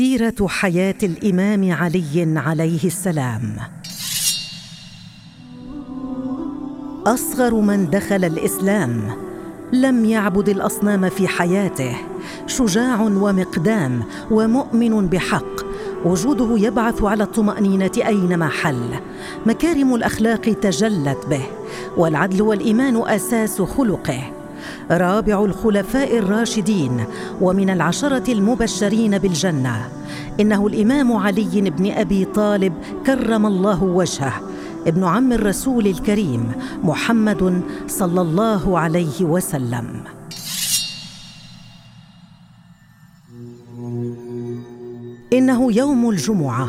سيرة حياة الإمام علي عليه السلام. أصغر من دخل الإسلام لم يعبد الأصنام في حياته شجاع ومقدام ومؤمن بحق. وجوده يبعث على الطمأنينة اينما حل. مكارم الأخلاق تجلت به والعدل والإيمان أساس خلقه. رابع الخلفاء الراشدين ومن العشرة المبشرين بالجنة. إنه الإمام علي بن أبي طالب كرم الله وجهه. ابن عم الرسول الكريم محمد صلى الله عليه وسلم. إنه يوم الجمعة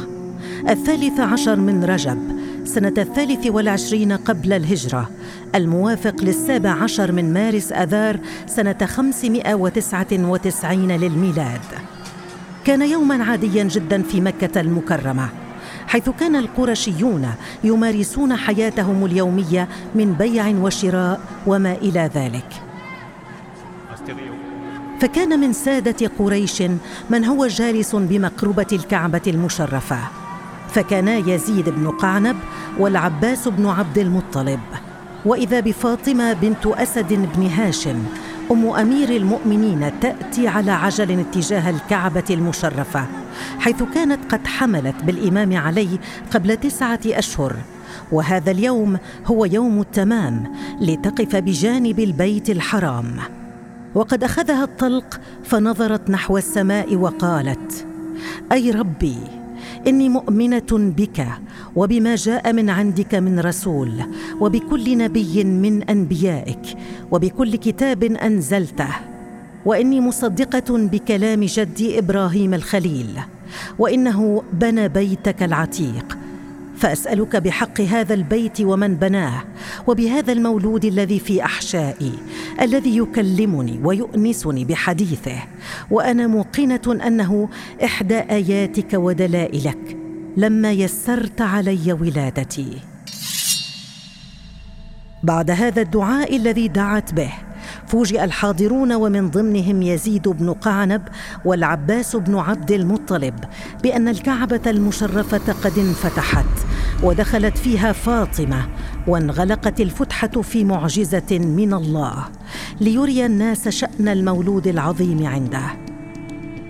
الثالث عشر من رجب سنة الثالث والعشرين قبل الهجرة. الموافق للسابع عشر من مارس أذار سنة خمسمائة وتسعة وتسعين للميلاد. كان يوما عاديا جدا في مكة المكرمة حيث كان القرشيون يمارسون حياتهم اليومية من بيع وشراء وما إلى ذلك. فكان من سادة قريش من هو جالس بمقربة الكعبة المشرفة. فكانا يزيد بن قعنب والعباس بن عبد المطلب. وإذا بفاطمة بنت أسد بن هاشم أم أمير المؤمنين تأتي على عجل اتجاه الكعبة المشرفة حيث كانت قد حملت بالإمام علي قبل تسعة أشهر. وهذا اليوم هو يوم التمام لتقف بجانب البيت الحرام. وقد أخذها الطلق فنظرت نحو السماء وقالت أي ربي إني مؤمنة بك وبما جاء من عندك من رسول وبكل نبي من أنبيائك وبكل كتاب أنزلته. وإني مصدقة بكلام جدي إبراهيم الخليل. وإنه بنى بيتك العتيق. فأسألك بحق هذا البيت ومن بناه وبهذا المولود الذي في أحشائي الذي يكلمني ويؤنسني بحديثه وأنا موقنة أنه إحدى آياتك ودلائلك لما يسرت علي ولادتي. بعد هذا الدعاء الذي دعت به فوجئ الحاضرون ومن ضمنهم يزيد بن قعنب والعباس بن عبد المطلب بأن الكعبة المشرفة قد انفتحت ودخلت فيها فاطمة وانغلقت الفتحة في معجزة من الله ليري الناس شأن المولود العظيم عنده.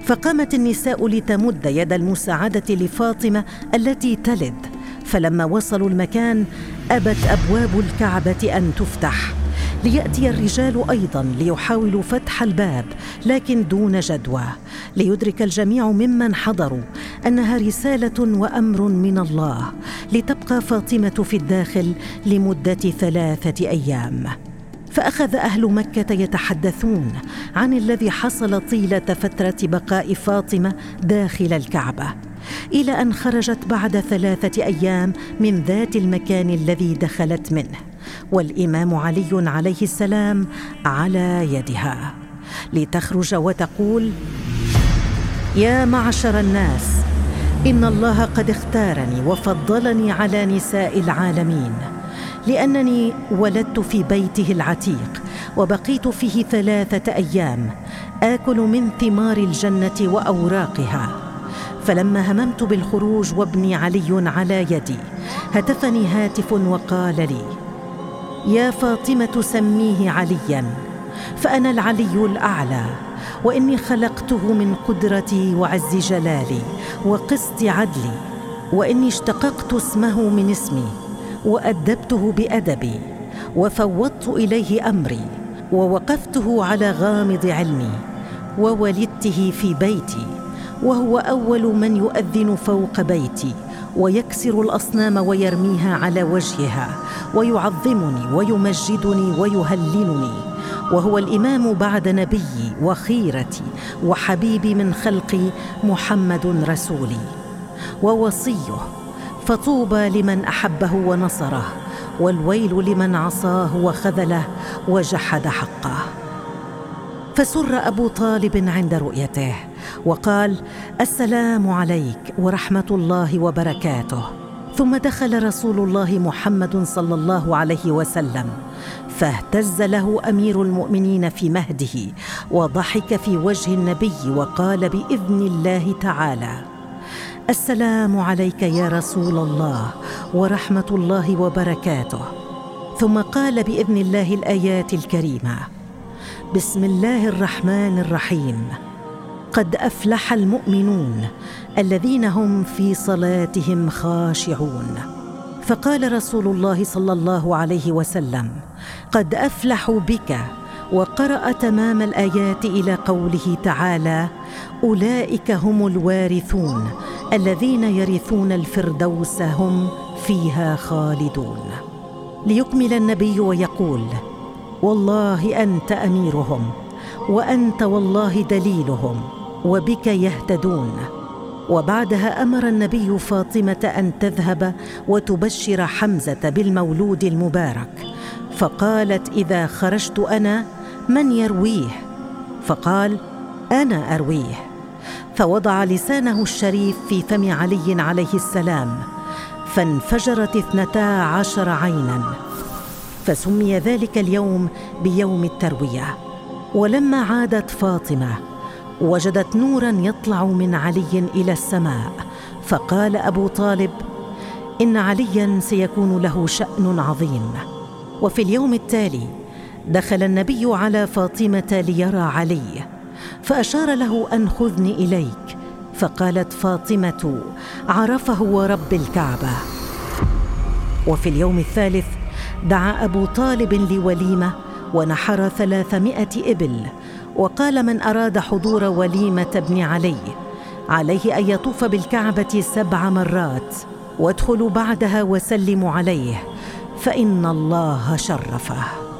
فقامت النساء لتمد يد المساعدة لفاطمة التي تلد فلما وصلوا المكان أبت أبواب الكعبة أن تفتح. ليأتي الرجال أيضا ليحاولوا فتح الباب لكن دون جدوى. ليدرك الجميع ممن حضروا أنها رسالة وأمر من الله. لتبقى فاطمة في الداخل لمدة ثلاثة أيام. فأخذ أهل مكة يتحدثون عن الذي حصل طيلة فترة بقاء فاطمة داخل الكعبة إلى أن خرجت بعد ثلاثة أيام من ذات المكان الذي دخلت منه. والإمام علي عليه السلام على يدها. لتخرج وتقول يا معشر الناس إن الله قد اختارني وفضلني على نساء العالمين لأنني ولدت في بيته العتيق وبقيت فيه ثلاثة أيام آكل من ثمار الجنة وأوراقها. فلما هممت بالخروج وابني علي على يدي هتفني هاتف وقال لي يا فاطمة سميه عليا فأنا العلي الأعلى وإني خلقته من قدرتي وعز جلالي وقسط عدلي وإني اشتققت اسمه من اسمي وأدبته بأدبي وفوضت إليه أمري ووقفته على غامض علمي وولدته في بيتي وهو أول من يؤذن فوق بيتي ويكسر الأصنام ويرميها على وجهها ويعظمني ويمجدني ويهللني. وهو الإمام بعد نبيي وخيرتي وحبيبي من خلقي محمد رسولي. ووصيه فطوبى لمن أحبه ونصره والويل لمن عصاه وخذله وجحد حقه. فسر أبو طالب عند رؤيته وقال السلام عليك ورحمة الله وبركاته. ثم دخل رسول الله محمد صلى الله عليه وسلم. فاهتز له أمير المؤمنين في مهده وضحك في وجه النبي وقال بإذن الله تعالى السلام عليك يا رسول الله ورحمة الله وبركاته. ثم قال بإذن الله الآيات الكريمة بسم الله الرحمن الرحيم. قد أفلح المؤمنون الذين هم في صلاتهم خاشعون. فقال رسول الله صلى الله عليه وسلم قد افلحوا بك وقرأ تمام الآيات إلى قوله تعالى أولئك هم الوارثون الذين يرثون الفردوس هم فيها خالدون. ليكمل النبي ويقول والله أنت أميرهم وأنت والله دليلهم وبك يهتدون. وبعدها أمر النبي فاطمة أن تذهب وتبشر حمزة بالمولود المبارك. فقالت إذا خرجت أنا من يرويه؟ فقال أنا أرويه. فوضع لسانه الشريف في فم علي عليه السلام. فانفجرت اثنتا عشر عينا. فسمي ذلك اليوم بيوم التروية. ولما عادت فاطمة وجدت نورا يطلع من علي إلى السماء. فقال أبو طالب إن عليا سيكون له شأن عظيم. وفي اليوم التالي دخل النبي على فاطمة ليرى علي فأشار له أن خذني إليك. فقالت فاطمة عرفه ورب الكعبة. وفي اليوم الثالث دعا أبو طالب لوليمة ونحر ثلاثمائة إبل وقال من أراد حضور وليمة ابن علي. عليه أن يطوف بالكعبة سبع مرات. وادخلوا بعدها وسلموا عليه. فإن الله شرفه.